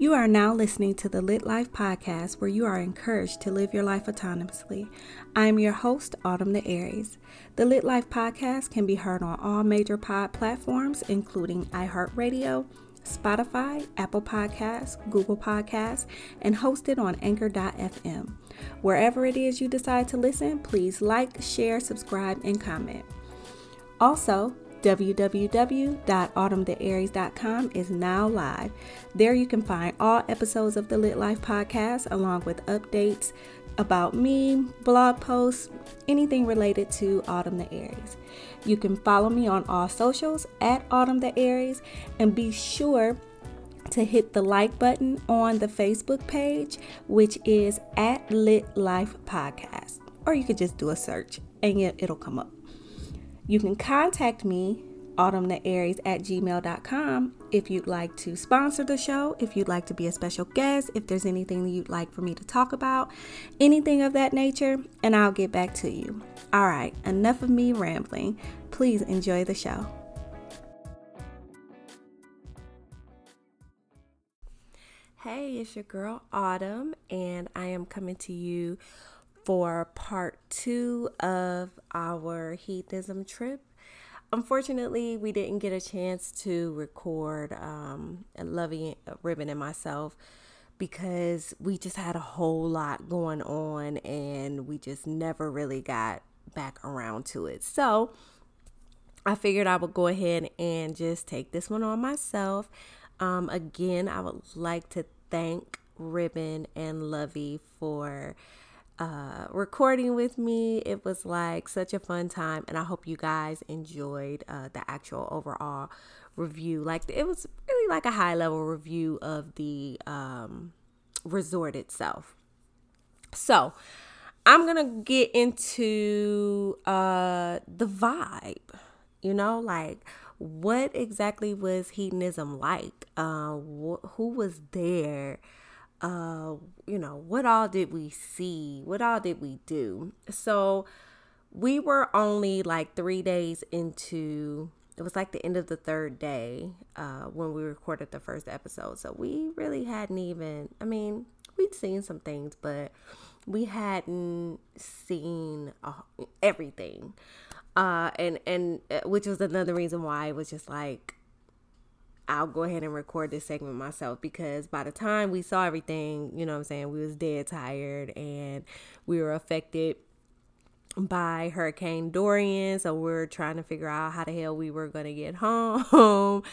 You are now listening to the Lit Life podcast where you are encouraged to live your life autonomously. I am your host, Autumn the Aries. The Lit Life podcast can be heard on all major pod platforms, including iHeartRadio, Spotify, Apple Podcasts, Google Podcasts, and hosted on Anchor.fm. Wherever it is you decide to listen, please like, share, subscribe, and comment. Also, www.autumnthearies.com is now live. There you can find all episodes of the Lit Life podcast along with updates about me, blog posts, anything related to Autumn the Aries. You can follow me on all socials at Autumn the Aries and be sure to hit the like button on the Facebook page, which is at Lit Life Podcast. Or you could just do a search and it'll come up. You can contact me, autumnthearies at gmail.com, if you'd like to sponsor the show, if you'd like to be a special guest, if there's anything you'd like for me to talk about, anything of that nature, and I'll get back to you. All right, enough of me rambling. Please enjoy the show. Hey, it's your girl Autumn, and I am coming to you for part two of our hedonism trip. Unfortunately, we didn't get a chance to record um, Lovey Ribbon and myself because we just had a whole lot going on and we just never really got back around to it. So I figured I would go ahead and just take this one on myself. Um, again, I would like to thank Ribbon and Lovey for uh, recording with me. It was like such a fun time, and I hope you guys enjoyed uh, the actual overall review. Like it was really like a high level review of the um, resort itself. So I'm gonna get into uh, the vibe. You know, like what exactly was hedonism like? Uh, wh- who was there? Uh, you know, what all did we see? What all did we do? So we were only like three days into it was like the end of the third day uh, when we recorded the first episode. So we really hadn't even, I mean, we'd seen some things, but we hadn't seen everything. Uh, and, and uh, which was another reason why it was just like, I'll go ahead and record this segment myself because by the time we saw everything, you know what I'm saying, we was dead tired and we were affected by Hurricane Dorian. So we're trying to figure out how the hell we were going to get home.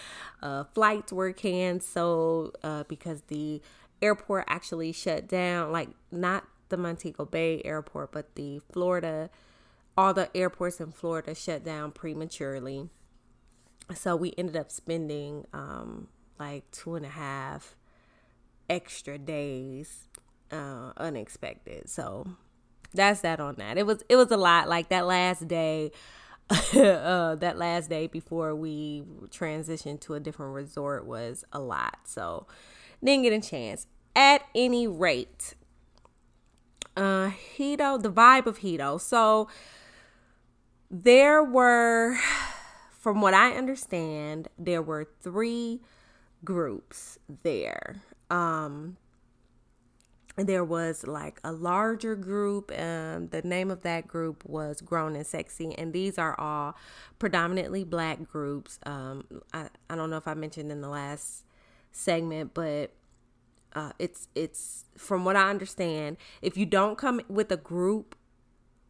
Uh, flights were canceled uh, because the airport actually shut down. Like, not the Montego Bay airport, but the Florida, all the airports in Florida shut down prematurely so we ended up spending um, like two and a half extra days uh, unexpected. So that's that on that. It was it was a lot. Like that last day, uh, that last day before we transitioned to a different resort was a lot. So didn't get a chance. At any rate, uh, Hedo, the vibe of Hedo. So there were from what I understand, there were three groups there. Um, there was like a larger group. Um, the name of that group was Grown and Sexy, and these are all predominantly black groups. Um, I, I don't know if I mentioned in the last segment, but uh, it's it's from what I understand, if you don't come with a group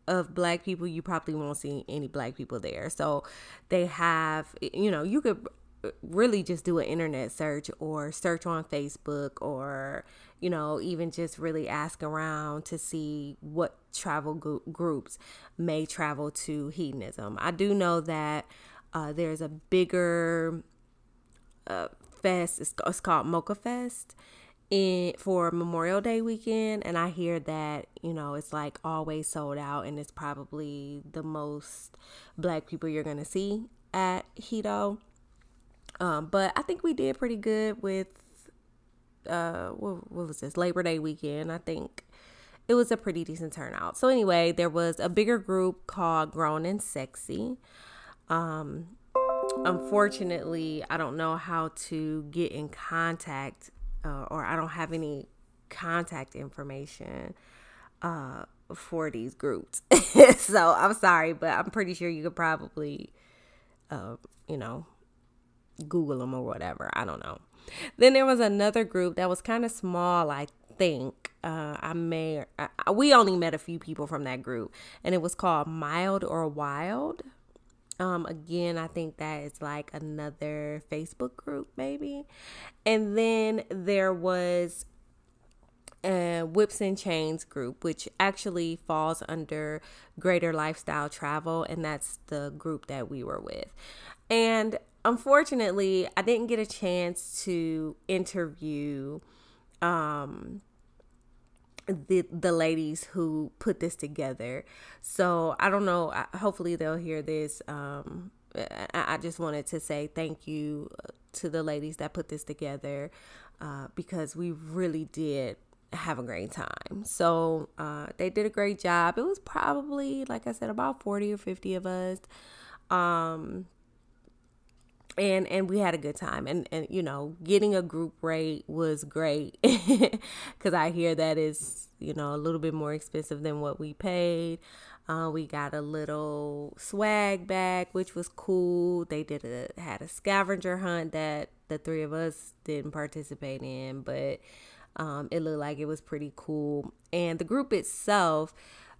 of black people, you probably won't see any black people there. So they have, you know, you could really just do an internet search or search on Facebook or, you know, even just really ask around to see what travel groups may travel to hedonism. I do know that uh, there's a bigger uh, fest, it's, it's called Mocha Fest in for Memorial Day weekend and I hear that, you know, it's like always sold out and it's probably the most black people you're going to see at Hedo. Um, but I think we did pretty good with uh what, what was this? Labor Day weekend. I think it was a pretty decent turnout. So anyway, there was a bigger group called Grown and Sexy. Um unfortunately, I don't know how to get in contact uh, or I don't have any contact information uh, for these groups. so I'm sorry, but I'm pretty sure you could probably, uh, you know, Google them or whatever. I don't know. Then there was another group that was kind of small, I think. Uh, I may, I, we only met a few people from that group, and it was called Mild or Wild. Um, again, I think that is like another Facebook group, maybe. And then there was a Whips and Chains group, which actually falls under Greater Lifestyle Travel, and that's the group that we were with. And unfortunately, I didn't get a chance to interview um the the ladies who put this together. So I don't know. Hopefully they'll hear this. Um, I, just wanted to say thank you uh, to the ladies that put this together uh, because we really did have a great time. So uh, they did a great job. It was probably, like I said, about 40 or 50 of us. Um, and and we had a good time. And and you know getting a group rate was great because i hear that is you know a little bit more expensive than what we paid. Uh, we got a little swag bag which was cool. They did a had a scavenger hunt that the three of us didn't participate in but um, it looked like it was pretty cool. And the group itself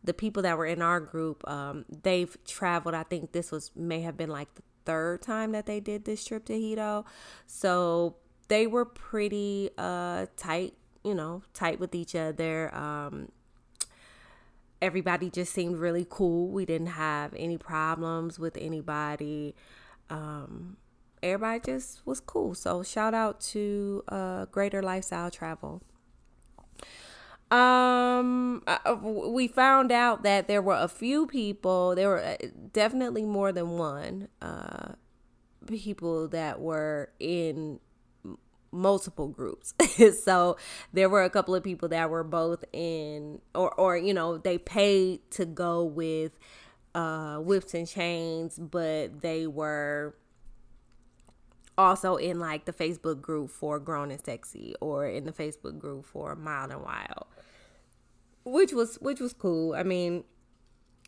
the people that were in our group um, they've traveled. I think this was may have been like the third time that they did this trip to Hedo. So they were pretty uh tight, you know, tight with each other. Um everybody just seemed really cool. We didn't have any problems with anybody. Um everybody just was cool. So shout out to uh Greater Lifestyle Travel. Um, uh, we found out that there were a few people. There were uh, definitely more than one. Uh, people that were in multiple groups. so there were a couple of people that were both in, or or you know, they paid to go with uh whips and chains, but they were also in like the Facebook group for Grown and Sexy or in the Facebook group for Mild and Wild which was which was cool. I mean,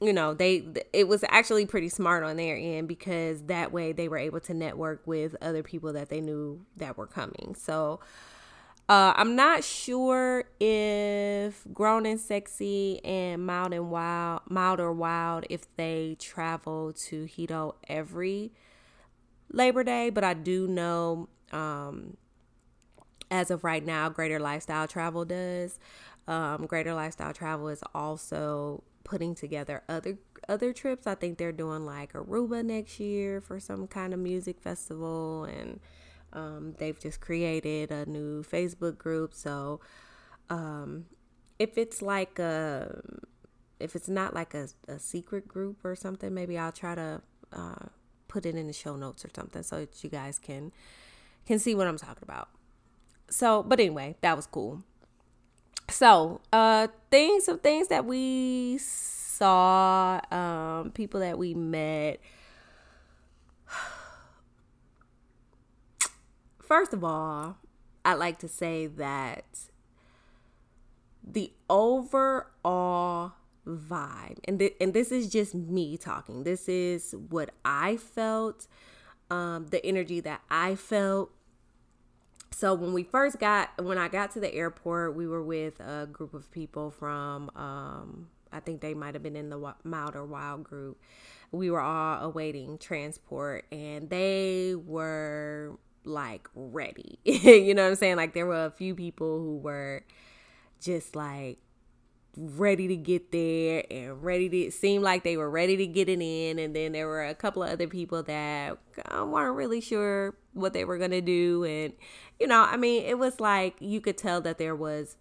you know, they it was actually pretty smart on their end because that way they were able to network with other people that they knew that were coming. So uh, I'm not sure if Grown and Sexy and Mild and Wild, Mild or Wild, if they travel to Hedo every Labor Day, but I do know um, as of right now, Greater Lifestyle Travel does. Um, Greater Lifestyle Travel is also putting together other other trips. I think they're doing like Aruba next year for some kind of music festival, and um, they've just created a new Facebook group. So um, if it's like a if it's not like a, a secret group or something, maybe I'll try to uh, put it in the show notes or something so that you guys can can see what I'm talking about. So, but anyway, that was cool. So, uh, things of things that we saw, um, people that we met. First of all, I'd like to say that the overall vibe, and th- and this is just me talking. This is what I felt, um, the energy that I felt so when we first got when I got to the airport, we were with a group of people from um, I think they might have been in the Mild or Wild group. We were all awaiting transport, and they were like ready. you know what I'm saying? Like there were a few people who were just like ready to get there and ready to seem like they were ready to get it in and then there were a couple of other people that uh, weren't really sure what they were going to do and you know i mean it was like you could tell that there was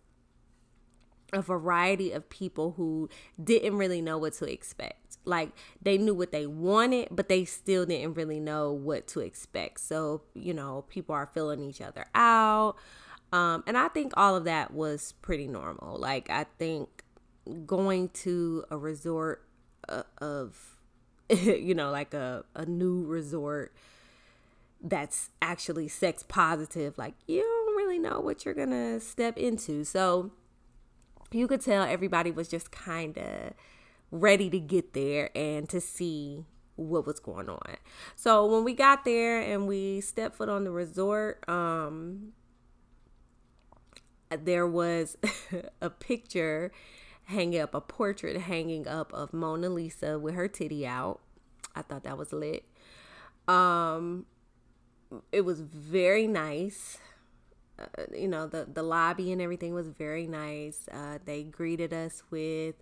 a variety of people who didn't really know what to expect. Like they knew what they wanted but they still didn't really know what to expect. So you know people are filling each other out. Um, and I think all of that was pretty normal. Like, I think going to a resort uh, of, you know, like a, a new resort that's actually sex positive, like, you don't really know what you're going to step into. So you could tell everybody was just kind of ready to get there and to see what was going on. So when we got there and we stepped foot on the resort, um, there was a picture hanging up, a portrait hanging up of Mona Lisa with her titty out. I thought that was lit. Um, it was very nice. Uh, you know, the the lobby and everything was very nice. Uh, they greeted us with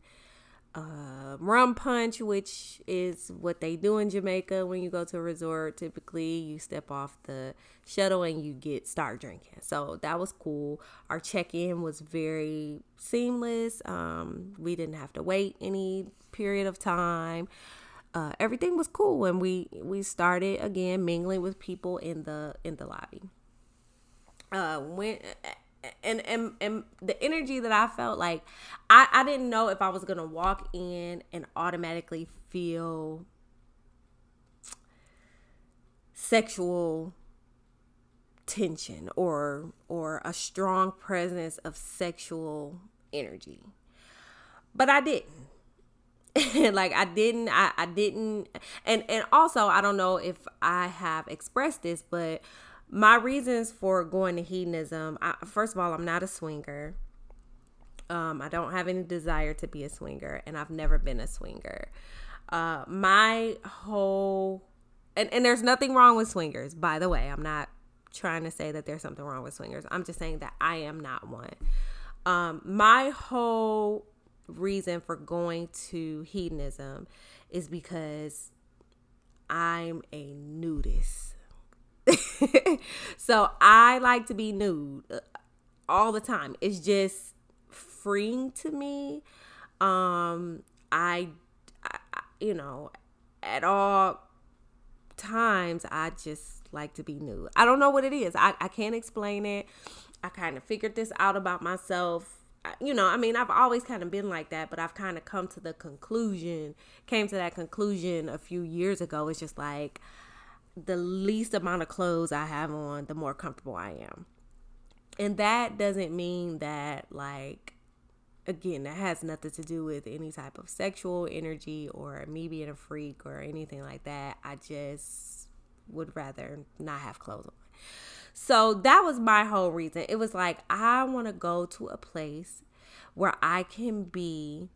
uh, rum punch, which is what they do in Jamaica when you go to a resort. Typically, you step off the shuttle and you get start drinking. So that was cool. Our check in was very seamless. Um, we didn't have to wait any period of time. Uh, everything was cool and we we started again mingling with people in the in the lobby. Uh, when and and and the energy that I felt like I I didn't know if I was gonna walk in and automatically feel sexual tension or or a strong presence of sexual energy but i didn't like i didn't I, I didn't and and also i don't know if i have expressed this but my reasons for going to hedonism I, first of all i'm not a swinger. Um, i don't have any desire to be a swinger and i've never been a swinger. Uh, my whole and, and there's nothing wrong with swingers by the way. I'm not trying to say that there's something wrong with swingers. I'm just saying that i am not one. Um, my whole reason for going to hedonism is because i'm a nudist so I like to be nude uh, all the time. It's just freeing to me. Um, I, I, you know, at all times, I just like to be nude. I don't know what it is. I, I can't explain it. I kind of figured this out about myself. You know, I mean, I've always kind of been like that, but I've kind of come to the conclusion, came to that conclusion a few years ago. It's just like, the least amount of clothes I have on, the more comfortable I am. And that doesn't mean that, like, again, that has nothing to do with any type of sexual energy or me being a freak or anything like that. I just would rather not have clothes on. So that was my whole reason. It was like, I want to go to a place where I can be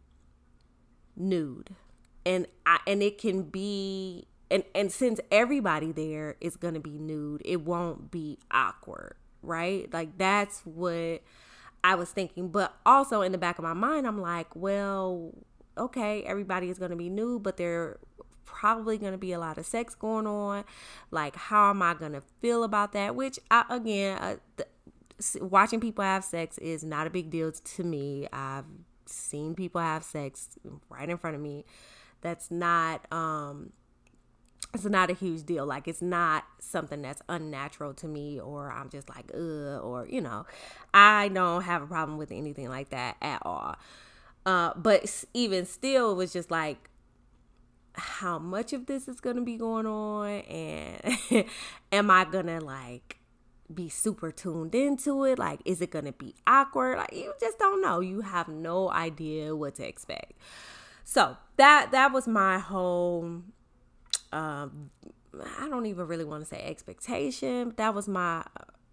nude. And I and it can be and and since everybody there is going to be nude it won't be awkward right? Like that's what i was thinking. But also in the back of my mind i'm like well okay everybody is going to be nude but there probably going to be a lot of sex going on like how am i going to feel about that which I, again uh, watching people have sex is not a big deal to me i've seen people have sex right in front of me that's not um it's not a huge deal. Like it's not something that's unnatural to me or I'm just like, ugh, or you know, I don't have a problem with anything like that at all. Uh, but even still, it was just like, how much of this is gonna be going on, and am I gonna like be super tuned into it? Like, is it gonna be awkward? Like, you just don't know. You have no idea what to expect. So that that was my whole um, I don't even really want to say expectation. that was my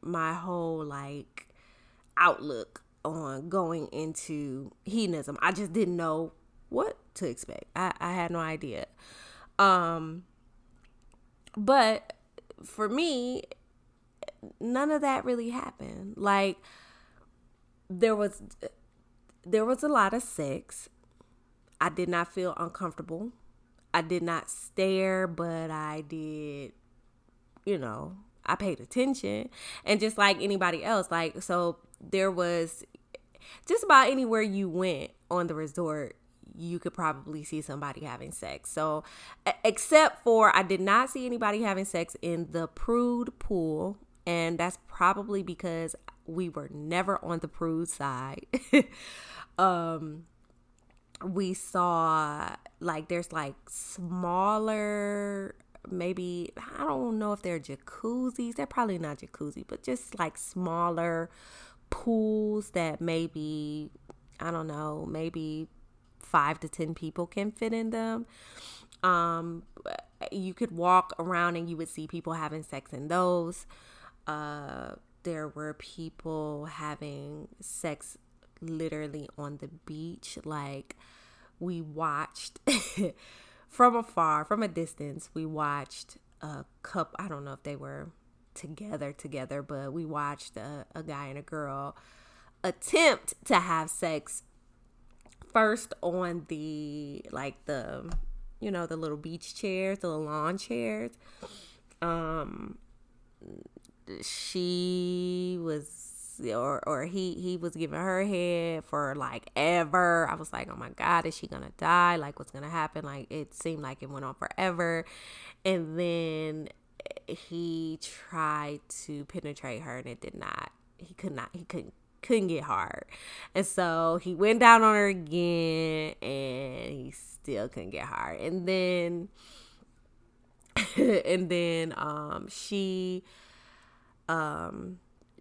my whole like outlook on going into hedonism. I just didn't know what to expect. I, I had no idea. Um, but for me, none of that really happened. Like there was there was a lot of sex. I did not feel uncomfortable. I did not stare, but I did, you know, I paid attention. And just like anybody else, like, so there was just about anywhere you went on the resort, you could probably see somebody having sex. So, except for I did not see anybody having sex in the prude pool. And that's probably because we were never on the prude side. um, we saw like there's like smaller maybe I don't know if they're jacuzzis. They're probably not jacuzzi, but just like smaller pools that maybe I don't know, maybe five to ten people can fit in them. Um, you could walk around and you would see people having sex in those. Uh, there were people having sex literally on the beach. Like we watched from afar, from a distance, we watched a couple. I don't know if they were together together, but we watched a, a guy and a girl attempt to have sex first on the like the you know the little beach chairs the lawn chairs um she was or or he he was giving her head for like ever. I was like, "Oh my god, is she to die? Like what's to happen?" Like it seemed like it went on forever. And then he tried to penetrate her and it did not. He could not he couldn't couldn't get hard. And so he went down on her again and he still couldn't get hard. And then and then um she um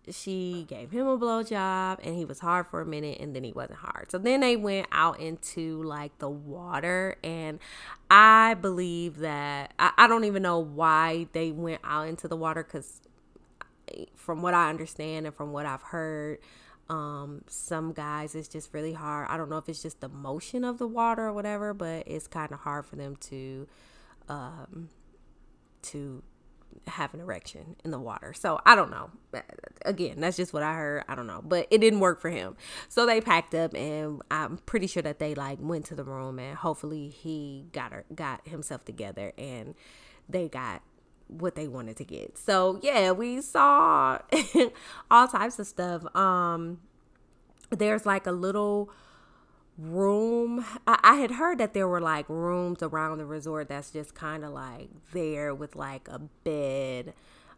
she gave him a blowjob and he was hard for a minute and then he wasn't hard. So then they went out into like the water and I believe that I, I don't even know why they went out into the water because from what I understand and from what I've heard, um, some guys it's just really hard. I don't know if it's just the motion of the water or whatever, but it's kind of hard for them to um to have an erection in the water. So I don't know. Again, that's just what I heard. I don't know, but it didn't work for him. So they packed up, and I'm pretty sure that they like went to the room, and hopefully he got her got himself together, and they got what they wanted to get. So yeah, we saw all types of stuff. Um, there's like a little room. I, I, had heard that there were like rooms around the resort that's just kind of like there with like a bed.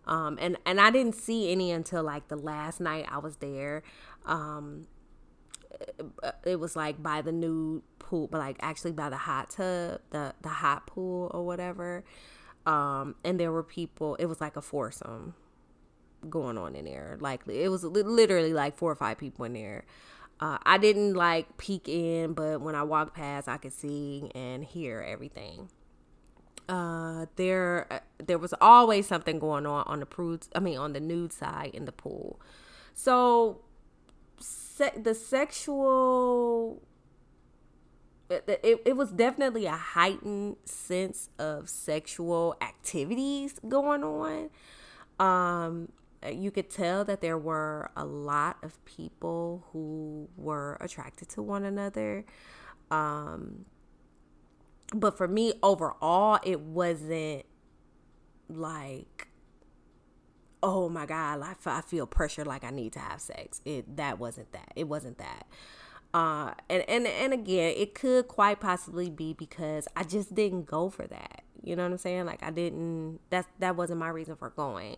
Um, and, and I didn't see any until like the last night I was there. Um, it, was like by the nude pool, but like actually by the hot tub, the, the hot pool or whatever. Um, and there were people, it was like a foursome going on in there. Like it was literally like four or five people in there. Uh, I didn't like peek in, but when I walked past, I could see and hear everything. Uh, there, uh, there was always something going on on the prude. I mean, on the nude side in the pool. So, se- the sexual. It, it, was definitely a heightened sense of sexual activities going on. Um, you could tell that there were a lot of people who were attracted to one another. Um, but for me, overall, it wasn't like, oh my God, I feel pressure like I need to have sex. It That wasn't that. It wasn't that. Uh, and, and, and again, it could quite possibly be because I just didn't go for that. You know what I'm saying? Like I didn't, that's, that wasn't my reason for going.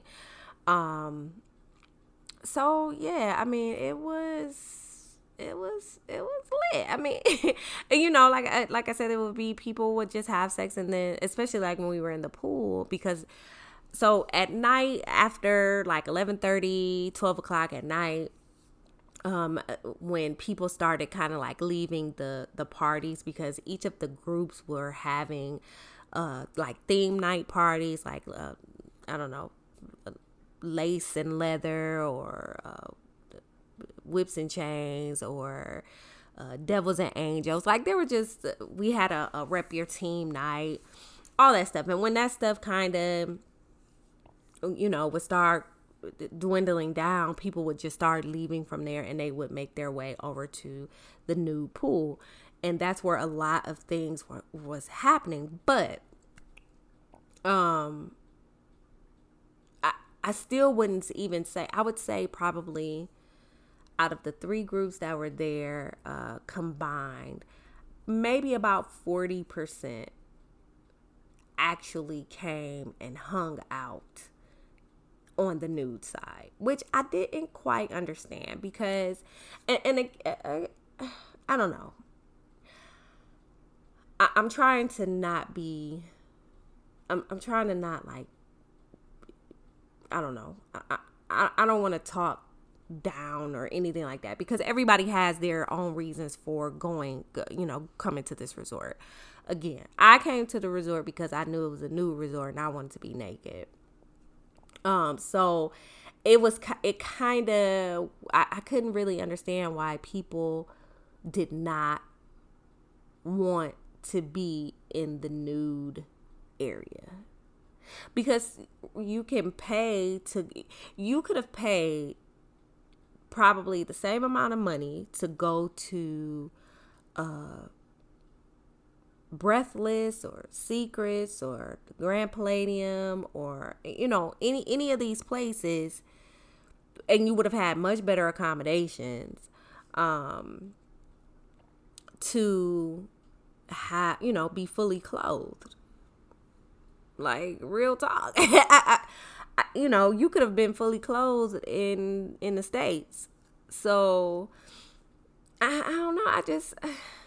Um so yeah, I mean it was it was it was lit. I mean, you know, like I, like I said, it would be people would just have sex, and then especially like when we were in the pool, because so at night after like 11 30 12 o'clock at night um when people started kind of like leaving the the parties because each of the groups were having uh like theme night parties like uh, i don't know lace and leather or uh, whips and chains or uh, devils and angels. Like there were just we had a, a rep your team night, all that stuff. And when that stuff kind of you know would start dwindling down, people would just start leaving from there and they would make their way over to the new pool. And that's where a lot of things were, was happening. But um I I still wouldn't even say, I would say probably out of the three groups that were there uh, combined, maybe about 40% actually came and hung out on the nude side, which I didn't quite understand because, and, and uh, I don't know. I, I'm trying to not be I'm I'm trying to not like I don't know. I I, I don't want to talk down or anything like that because everybody has their own reasons for going, you know, coming to this resort. Again, I came to the resort because I knew it was a new resort and I wanted to be naked. Um, so it was it kind of I, I couldn't really understand why people did not want to be in the nude area. Because you can pay to you could have paid probably the same amount of money to go to uh breathless or secrets or grand palladium or you know any any of these places and you would have had much better accommodations um to have you know be fully clothed. Like real talk. I, I, you know you could have been fully clothed in in the states. So I, I don't know. I just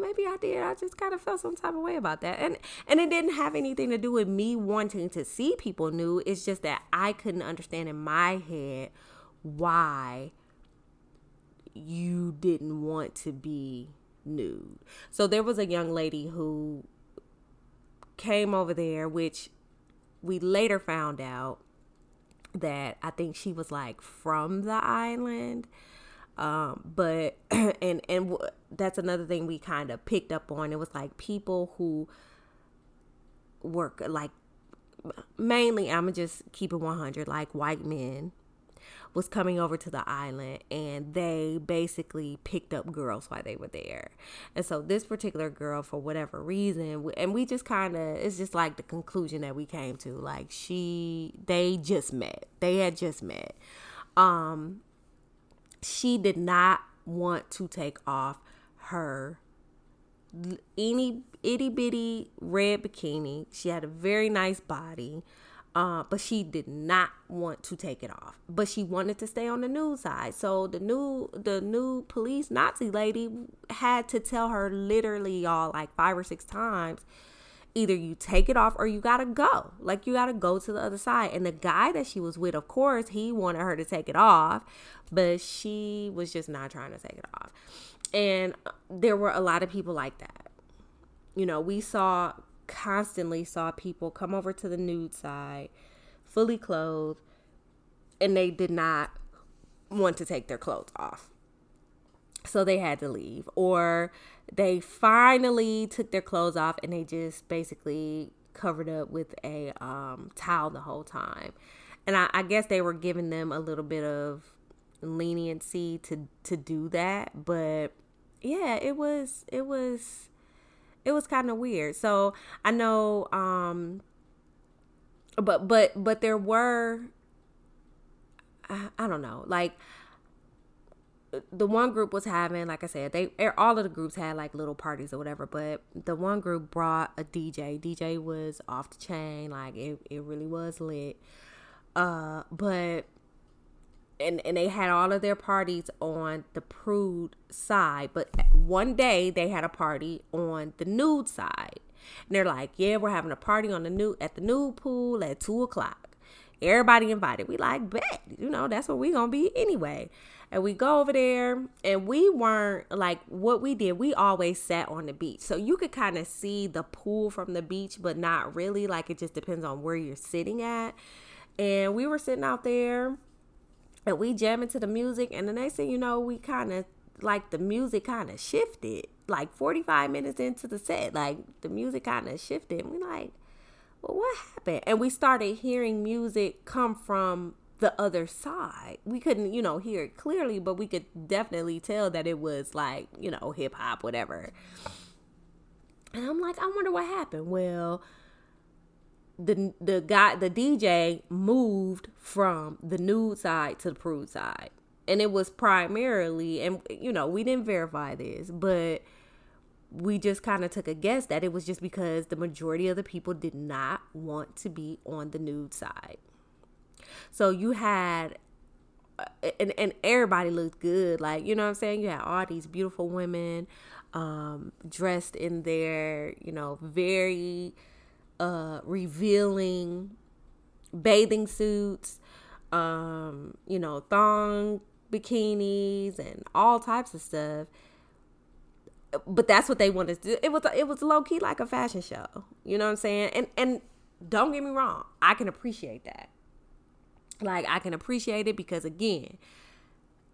maybe I did. I just kind of felt some type of way about that. And and it didn't have anything to do with me wanting to see people nude. It's just that I couldn't understand in my head why you didn't want to be nude. So there was a young lady who came over there, which we later found out that I think she was like from the island. Um, but and and w- that's another thing we kind of picked up on. It was like people who work like mainly I'm gonna just keep it 100 like white men was coming over to the island and they basically picked up girls while they were there. And so this particular girl, for whatever reason, and we just kind of, it's just like the conclusion that we came to. Like she, they just met. They had just met. Um, she did not want to take off her any itty bitty red bikini. She had a very nice body. Uh, but she did not want to take it off. But she wanted to stay on the nude side. So the new the new police Nazi lady had to tell her literally y'all like five or six times either you take it off or you gotta go. Like you gotta go to the other side. And the guy that she was with, of course, he wanted her to take it off, but she was just not trying to take it off. And uh, there were a lot of people like that. You know, we saw constantly saw people come over to the nude side, fully clothed, and they did not want to take their clothes off. So they had to leave. Or they finally took their clothes off and they just basically covered up with a um, towel the whole time. And I, I guess they were giving them a little bit of leniency to to do that but yeah it was it was it was kind of weird. So I know, um, but but but there were, I, I don't know, like the one group was having, like I said, they all of the groups had like little parties or whatever, but the one group brought a DJ. DJ was off the chain, like it, it really was lit. Uh, but and and they had all of their parties on the prude side, but one day they had a party on the nude side. And they're like, "Yeah, we're having a party on the nude at the nude pool at two o'clock. Everybody invited. We like bet, you know, that's where we gonna be anyway." And we go over there, and we weren't like what we did. We always sat on the beach, so you could kind of see the pool from the beach, but not really. Like it just depends on where you're sitting at. And we were sitting out there and we jamming to the music and the next thing you know we kind of like the music kind of shifted like 45 minutes into the set like the music kind of shifted and we like well what happened and we started hearing music come from the other side we couldn't you know hear it clearly but we could definitely tell that it was like you know hip hop whatever and i'm like i wonder what happened well the the guy the DJ moved from the nude side to the prude side. And it was primarily and you know, we didn't verify this, but we just kind of took a guess that it was just because the majority of the people did not want to be on the nude side. So you had uh, and and everybody looked good like you know what I'm saying you had all these beautiful women um dressed in their you know very uh, revealing bathing suits, um, you know, thong bikinis and all types of stuff. But that's what they wanted to do. It was it was low key like a fashion show. You know what I'm saying? And and don't get me wrong, I can appreciate that. Like I can appreciate it because again,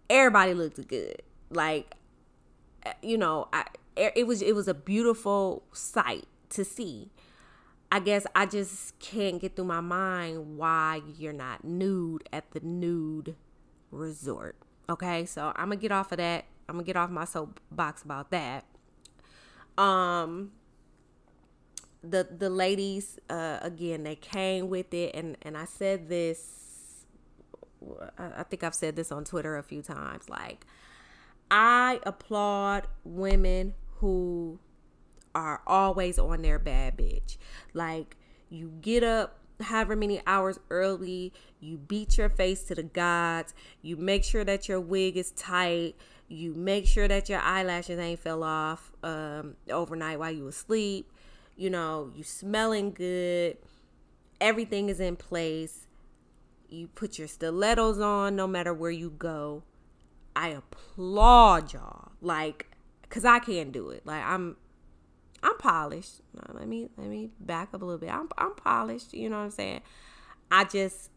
everybody looked good. Like you know, I it was it was a beautiful sight to see. I guess I just can't get through my mind why you're not nude at the nude resort. Okay, so I'm gonna get off of that. I'm gonna get off my soapbox about that. Um, the the ladies uh, again they came with it, and and I said this. I think I've said this on Twitter a few times. Like, I applaud women who are always on their bad bitch. Like you get up however many hours early, you beat your face to the gods, you make sure that your wig is tight, you make sure that your eyelashes ain't fell off um, overnight while you asleep. You know, you smelling good, everything is in place. You put your stilettos on no matter where you go. I applaud y'all. Like, cause I can't do it. Like I'm I'm polished. let me let me back up a little bit. I'm I'm polished. You know what I'm saying? I just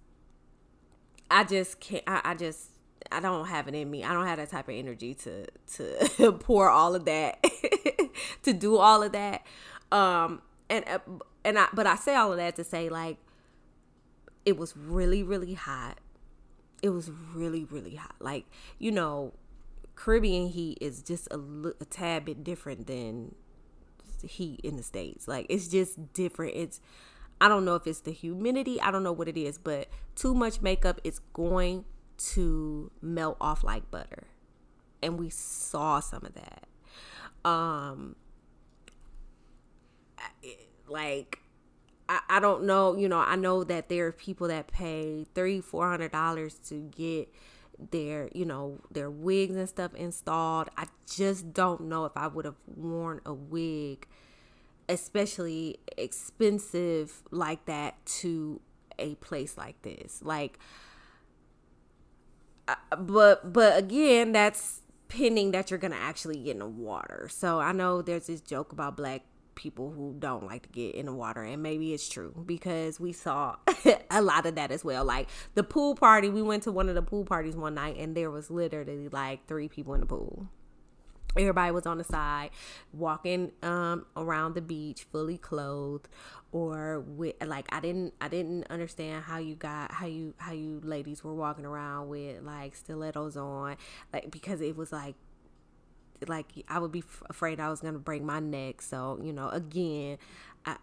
I just can't. I, I just I don't have it in me. I don't have that type of energy to to pour all of that to do all of that. Um and uh, and I but I say all of that to say like it was really really hot. It was really really hot. Like you know, Caribbean heat is just a, a tad bit different than heat in the states. Like it's just different. It's I don't know if it's the humidity. I don't know what it is, but too much makeup is going to melt off like butter. And we saw some of that. Um like I, I don't know, you know, I know that there are people that pay three, four hundred dollars to get their you know their wigs and stuff installed. I just don't know if i would have worn a wig especially expensive like that to a place like this. Like uh, but but again that's pinning that you're gonna actually get in the water. So i know there's this joke about black people who don't like to get in the water and maybe it's true because we saw a lot of that as well. Like the pool party we went to one of the pool parties one night and there was literally like three people in the pool. Everybody was on the side walking um around the beach fully clothed or with like i didn't i didn't understand how you got how you how you ladies were walking around with like stilettos on like because it was like like I would be f- afraid I was gonna break my neck. So you know, again, I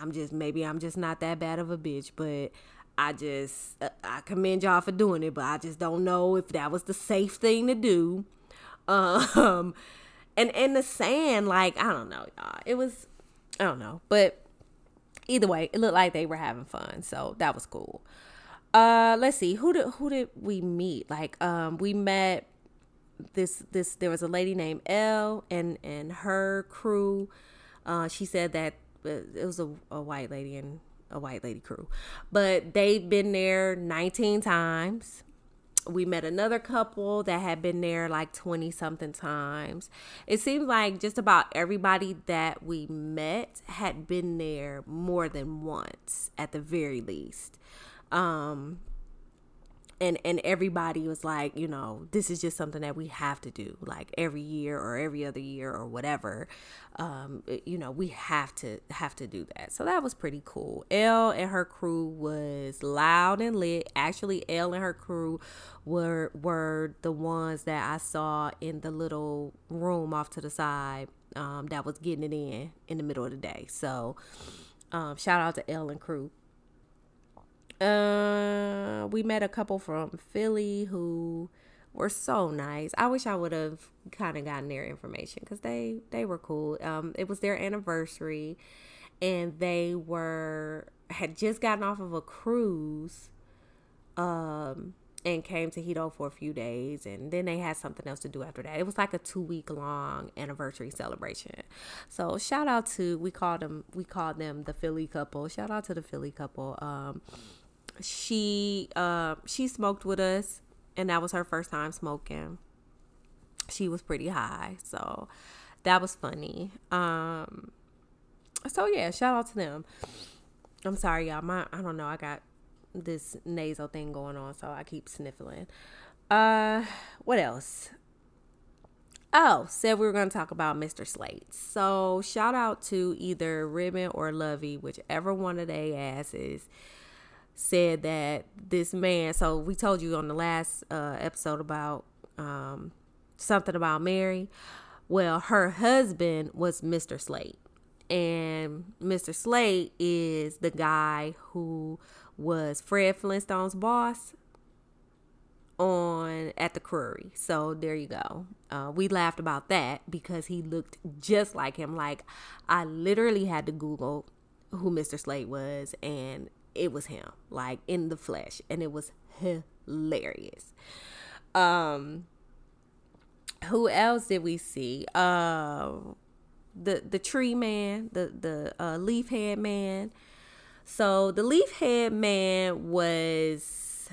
I'm just maybe I'm just not that bad of a bitch, but I just uh, I commend y'all for doing it, but I just don't know if that was the safe thing to do. Um, and and the sand, like I don't know, y'all. It was I don't know, but either way, it looked like they were having fun, so that was cool. Uh, let's see who did who did we meet? Like um, we met this this there was a lady named Elle and and her crew. Uh, she said that uh, it was a, a white lady and a white lady crew, but they've been there 19 times. We met another couple that had been there like 20 something times. It seems like just about everybody that we met had been there more than once at the very least. Um, and and everybody was like you know this is just something that we have to do like every year or every other year or whatever. Um you know we have to have to do that. So that was pretty cool. Elle and her crew was loud and lit. Actually Elle and her crew were were the ones that I saw in the little room off to the side um that was getting it in in the middle of the day. So um shout out to Elle and crew uh, we met a couple from Philly who were so nice. I wish I would have kind of gotten their information because they they were cool. Um, it was their anniversary, and they were had just gotten off of a cruise. Um, and came to Hedo for a few days and then they had something else to do after that. It was like a 2 week long anniversary celebration. So shout out to we called them we called them the Philly couple. Shout out to the Philly couple. Um she uh she smoked with us and that was her first time smoking. She was pretty high. So that was funny. Um so yeah, shout out to them. I'm sorry y'all. My I don't know. I got this nasal thing going on, so I keep sniffling. Uh, what else? Oh, said we were going to talk about Mr. Slate. So shout out to either Ribbon or Lovey, whichever one of they asses said that this man. So we told you on the last uh, episode about um, something about Mary. Well, her husband was Mr. Slate. And Mr. Slate is the guy who was Fred Flintstone's boss on at the Crewery. So there you go. Uh, we laughed about that because he looked just like him. Like I literally had to Google who Mr. Slate was, and it was him, like in the flesh, and it was hilarious. Um, who else did we see? Uh, the the tree man, the the uh, leaf head man. So the leaf head man was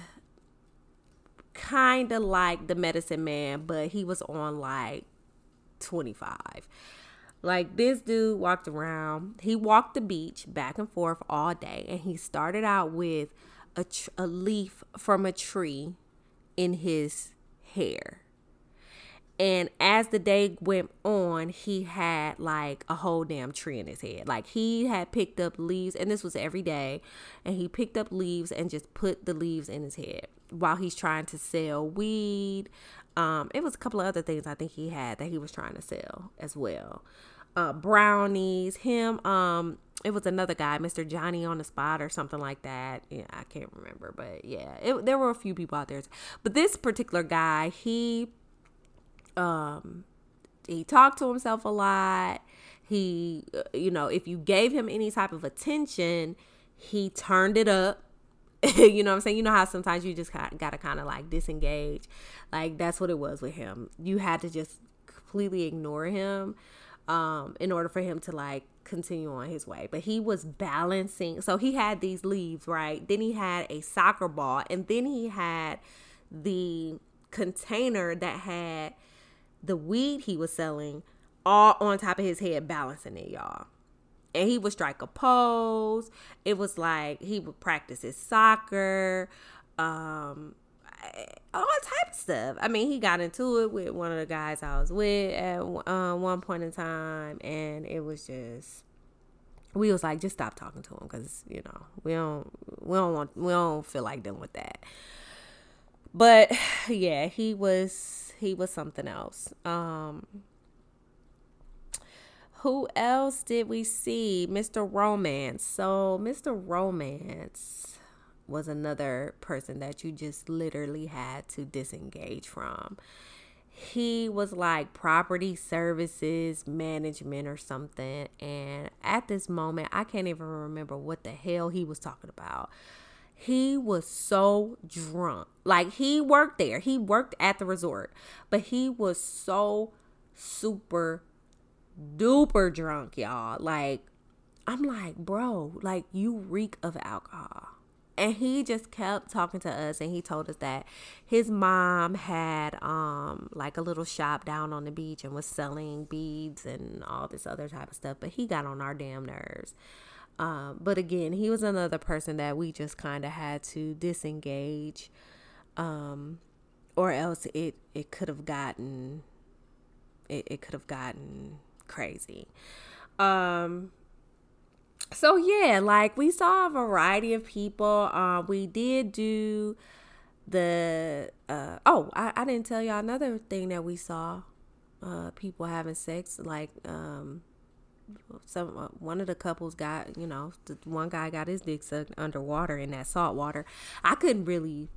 kind of like the medicine man, but he was on like 25. Like this dude walked around, he walked the beach back and forth all day, and he started out with a, tr- a leaf from a tree in his hair. And as the day went on, he had like a whole damn tree in his head. Like he had picked up leaves, and this was every day, and he picked up leaves and just put the leaves in his head while he's trying to sell weed. Um, it was a couple of other things I think he had that he was trying to sell as well. Uh, brownies, him, um, it was another guy, Mr. Johnny on the spot or something like that. Yeah, I can't remember, but yeah, it, there were a few people out there. But this particular guy, he um he talked to himself a lot he uh, you know if you gave him any type of attention he turned it up you know what i'm saying you know how sometimes you just gotta kind of like disengage like that's what it was with him you had to just completely ignore him um in order for him to like continue on his way but he was balancing so he had these leaves right then he had a soccer ball and then he had the container that had the weed he was selling all on top of his head, balancing it, y'all. And he would strike a pose. It was like he would practice his soccer, um, all type of stuff. I mean, he got into it with one of the guys I was with at uh, one point in time, and it was just we was like, just stop talking to him because you know we don't we don't want we don't feel like dealing with that. But yeah, he was he was something else. Um, who else did we see? Mr. Romance. So, Mr. Romance was another person that you just literally had to disengage from. He was like property services management or something. And at this moment, I can't even remember what the hell he was talking about. He was so drunk. Like he worked there. He worked at the resort. But he was so super duper drunk, y'all. Like I'm like, "Bro, like you reek of alcohol." And he just kept talking to us and he told us that his mom had um like a little shop down on the beach and was selling beads and all this other type of stuff, but he got on our damn nerves. Um, but again, he was another person that we just kind of had to disengage, um, or else it it could have gotten it, it could have gotten crazy. Um, so yeah, like we saw a variety of people. Uh, we did do the uh, oh, I, I didn't tell y'all another thing that we saw. Uh, people having sex like um some uh, one of the couples got you know the one guy got his dick sucked underwater in that salt water i couldn't really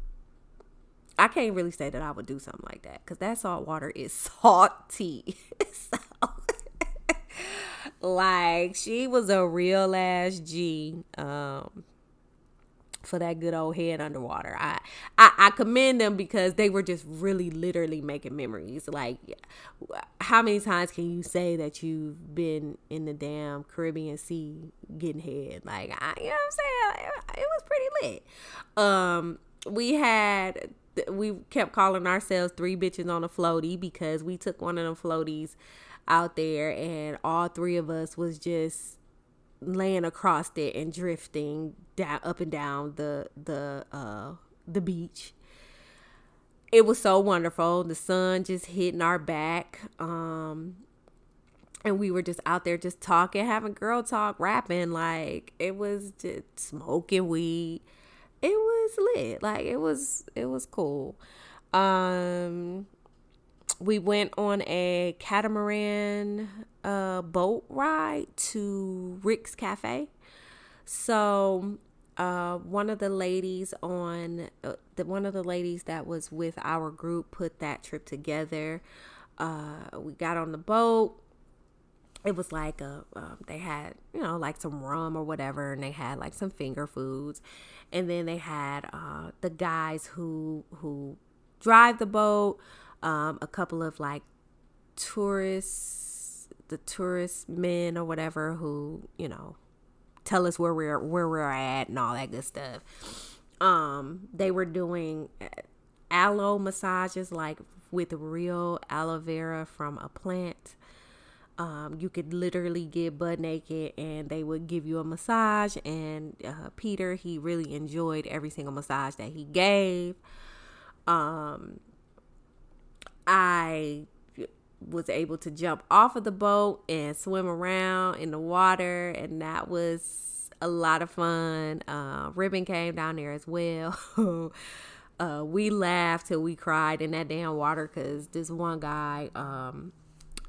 i can't really say that i would do something like that because that salt water is salty so, like she was a real ass g um for that good old head underwater. I, I I commend them because they were just really literally making memories. Like how many times can you say that you've been in the damn Caribbean Sea getting head? Like I, you know what I'm saying? It was pretty lit. Um we had we kept calling ourselves three bitches on a floaty because we took one of them floaties out there and all three of us was just laying across it and drifting down up and down the the uh the beach. It was so wonderful. The sun just hitting our back um and we were just out there just talking having girl talk rapping like it was just smoking weed. It was lit. Like it was it was cool. Um we went on a catamaran uh, boat ride to Rick's Cafe. So uh, one of the ladies on uh, the one of the ladies that was with our group put that trip together. Uh, we got on the boat. It was like a um, they had you know like some rum or whatever, and they had like some finger foods, and then they had uh, the guys who who drive the boat um, a couple of like tourists, the tourist men or whatever who, you know, tell us where we're where we're at and all that good stuff. Um, they were doing uh, aloe massages like with real aloe vera from a plant. Um, you could literally get butt naked and they would give you a massage. And uh, Peter, he really enjoyed every single massage that he gave. Um, I was able to jump off of the boat and swim around in the water, and that was a lot of fun. Uh, Ribbon came down there as well. uh, we laughed till we cried in that damn water because this one guy, um,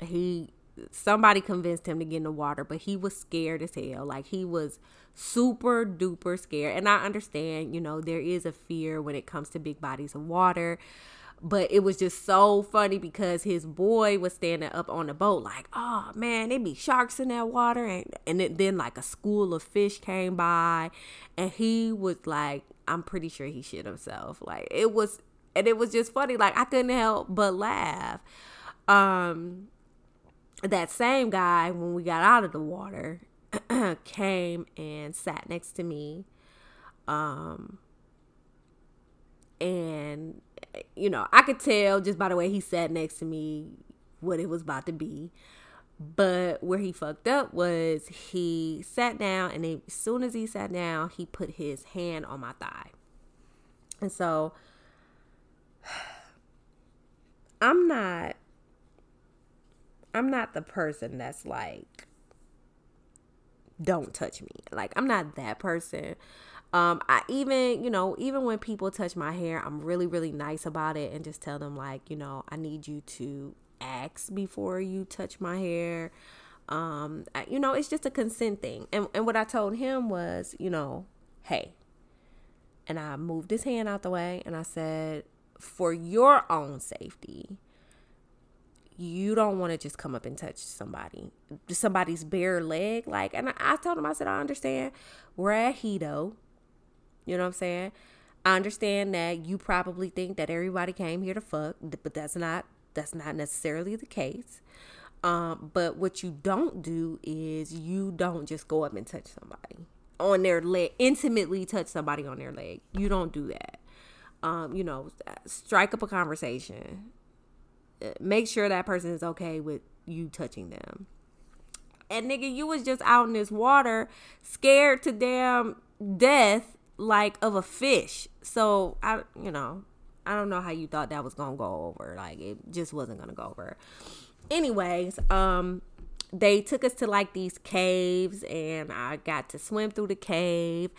he somebody convinced him to get in the water, but he was scared as hell. Like he was super duper scared. And I understand, you know, there is a fear when it comes to big bodies of water but it was just so funny because his boy was standing up on the boat like oh man there be sharks in that water. And and then like a school of fish came by and he was like i'm pretty sure he shit himself. Like it was and it was just funny. Like i couldn't help but laugh. Um that same guy when we got out of the water came and sat next to me um and you know, I could tell just by the way he sat next to me what it was about to be. But where he fucked up was he sat down, and as soon as he sat down, he put his hand on my thigh. And so I'm not I'm not the person that's like don't touch me. Like I'm not that person. Um, I even, you know, even when people touch my hair, I'm really, really nice about it and just tell them, like, you know, I need you to ask before you touch my hair. Um, I, you know, it's just a consent thing. And, and what I told him was, you know, hey, and I moved his hand out the way and I said, for your own safety, you don't want to just come up and touch somebody, somebody's bare leg. Like, and I, I told him, I said, I understand. We're at Hedo. You know what I'm saying? I understand that you probably think that everybody came here to fuck, but that's not that's not necessarily the case. Um, but what you don't do is you don't just go up and touch somebody on their leg, intimately touch somebody on their leg. You don't do that. Um, you know, strike up a conversation. Uh, make sure that person is okay with you touching them. And nigga, you was just out in this water, scared to damn death like of a fish. So I, you know, I don't know how you thought that was gonna go over. Like it just wasn't gonna go over. Anyways, um, they took us to like these caves, and I got to swim through the cave.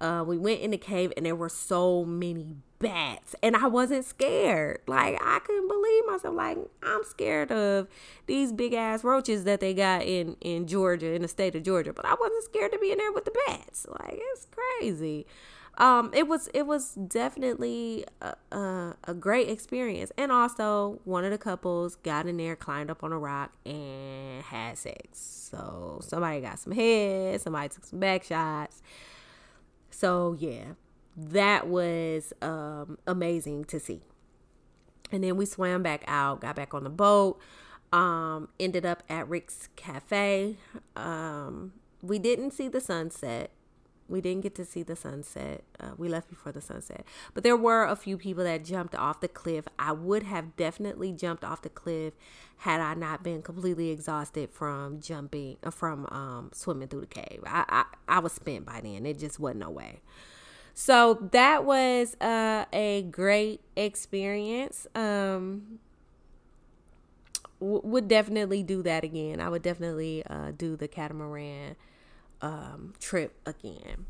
Uh, we went in the cave, and there were so many bats, and I wasn't scared. Like I couldn't believe myself. Like I'm scared of these big ass roaches that they got in in Georgia, in the state of Georgia, but I wasn't scared to be in there with the bats. Like it's crazy um, it was it was definitely a, a, a, great experience, and also one of the couples got in there, climbed up on a rock, and had sex. So somebody got some head, somebody took some back shots. So yeah, that was um, amazing to see. And then we swam back out, got back on the boat, um, ended up at Rick's Cafe. Um, we didn't see the sunset. We didn't get to see the sunset. Uh, we left before the sunset. But there were a few people that jumped off the cliff. I would have definitely jumped off the cliff had I not been completely exhausted from jumping, uh, from um, swimming through the cave. I, I, I was spent by then. It just wasn't no way. So that was uh, a great experience. Um, w- would definitely do that again. I would definitely uh, do the catamaran um, trip again.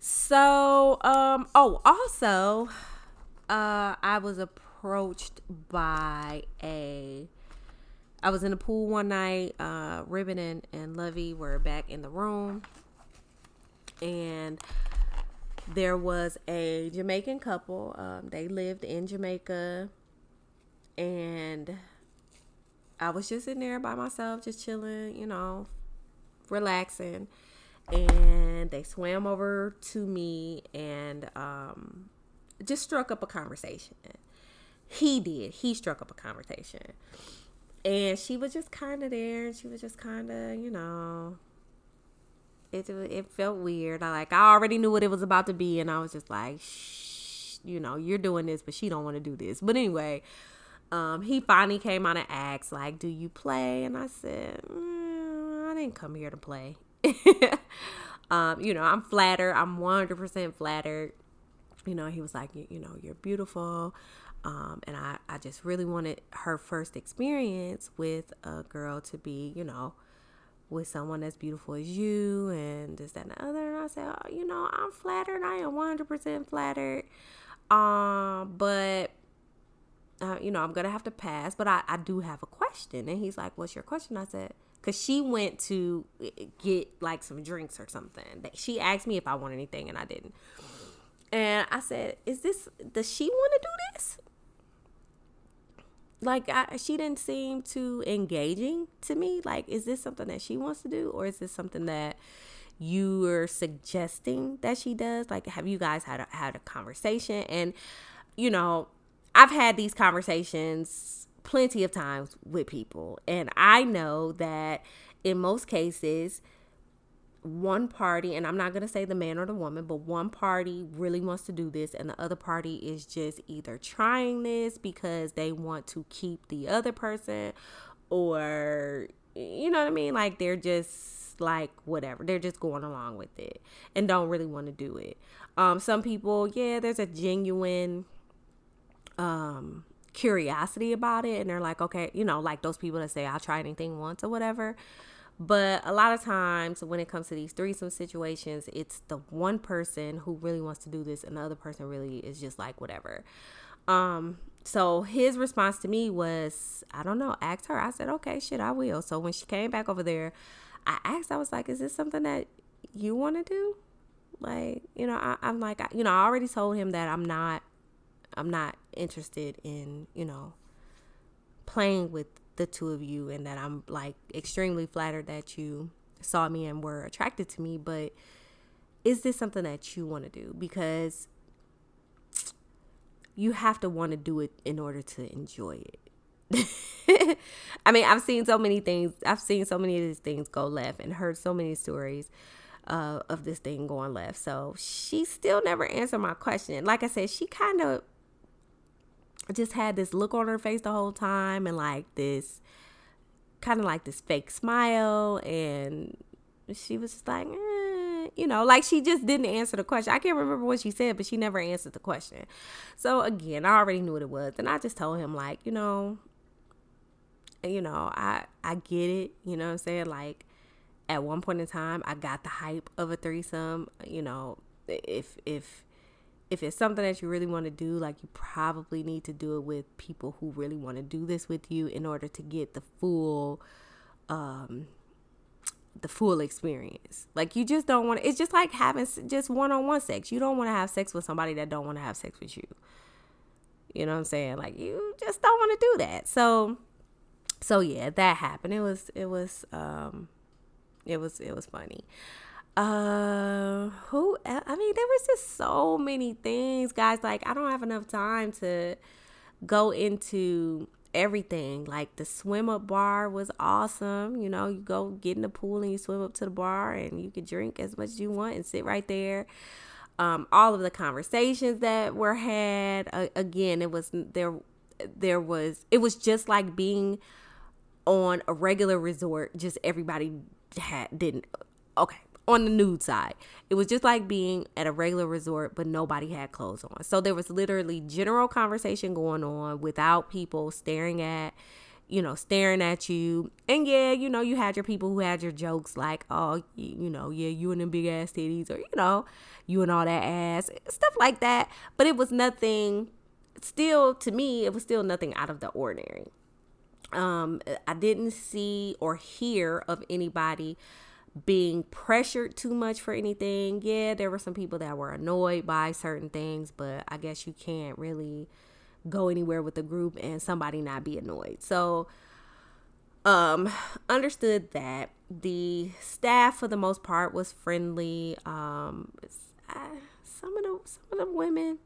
So, um, oh, also, uh, I was approached by a. I was in the pool one night. Uh, Ribbon and, and Lovey were back in the room, and there was a Jamaican couple. Um, they lived in Jamaica, and I was just in there by myself, just chilling, you know, relaxing. And they swam over to me and um, just struck up a conversation. He did. He struck up a conversation. And she was just kind of there. And she was just kind of, you know, it it felt weird. I like I already knew what it was about to be, and I was just like, Shh, you know, you're doing this, but she don't want to do this. But anyway, um, he finally came on and asked, like, do you play? And I said, mm, I didn't come here to play. um, you know, I'm flattered. I'm 100% flattered. You know, he was like, you, you know, you're beautiful. Um, and I, I just really wanted her first experience with a girl to be, you know, with someone as beautiful as you and this, that, and the other. And I said, oh, you know, I'm flattered. I am 100% flattered. Um, but, uh, you know, I'm going to have to pass. But I, I do have a question. And he's like, what's your question? I said, because she went to eh, get like some drinks or something. She asked me if I want anything and I didn't. And I said, is this, does she want to do this? Like I, she didn't seem too engaging to me. Like is this something that she wants to do or is this something that you are suggesting that she does? Like have you guys had a, had a conversation? And you know i've had these conversations plenty of times with people and i know that in most cases one party, and I'm not going to say the man or the woman, but one party really wants to do this, and the other party is just either trying this because they want to keep the other person, or you know what I mean? Like they're just like whatever, they're just going along with it and don't really want to do it. Um, some people, yeah, there's a genuine um curiosity about it, and they're like, okay, you know, like those people that say, I'll try anything once or whatever. But a lot of times when it comes to these threesome situations, it's the one person who really wants to do this and the other person really is just like whatever. Um so his response to me was, I don't know, ask her. I said, okay, shit, I will. So when she came back over there, I asked, I was like, is this something that you want to do? Like, you know, I, I'm like, you know, I already told him that I'm not, I'm not interested in, you know, playing with the two of you and that I'm like extremely flattered that you saw me and were attracted to me, but is this something that you want to do? Because you have to want to do it in order to enjoy it. I mean, I've seen so many things. I've seen so many of these things go left and heard so many stories uh, of this thing going left. So she still never answered my question. Like I said, she kind of just had this look on her face the whole time and like this kind of like this fake smile. And she was just like eh, you know like she just didn't answer the question. I can't remember what she said but she never answered the question. So again i already knew what it was. And i just told him like you know you know i i get it you know i'm saying? Like at one point in time i got the hype of a threesome you know if if if it's something that you really want to do, like you probably need to do it with people who really want to do this with you in order to get the full um the full experience. Like you just don't want to, it's just like having just one-on-one sex. You don't want to have sex with somebody that don't want to have sex with you. You know what I'm saying? Like you just don't want to do that. So so yeah, that happened. It was it was um it was it was funny. Uh who i mean there was just so many things guys like i don't have enough time to go into everything. Like the swim up bar was awesome you know you go get in the pool and you swim up to the bar and you can drink as much as you want and sit right there. Um, all of the conversations that were had uh, again it was there there was it was just like being on a regular resort just everybody had didn't okay on the nude side. It was just like being at a regular resort, but nobody had clothes on. So there was literally general conversation going on without people staring at, you know, staring at you. And yeah, you know, you had your people who had your jokes like, oh, you know, yeah, you and them big ass titties, or, you know, you and all that ass, stuff like that. But it was nothing, still, to me, it was still nothing out of the ordinary. Um, I didn't see or hear of anybody being pressured too much for anything. Yeah, there were some people that were annoyed by certain things, but I guess you can't really go anywhere with a group and somebody not be annoyed. So um understood that the staff for the most part was friendly um uh, some of the some of the women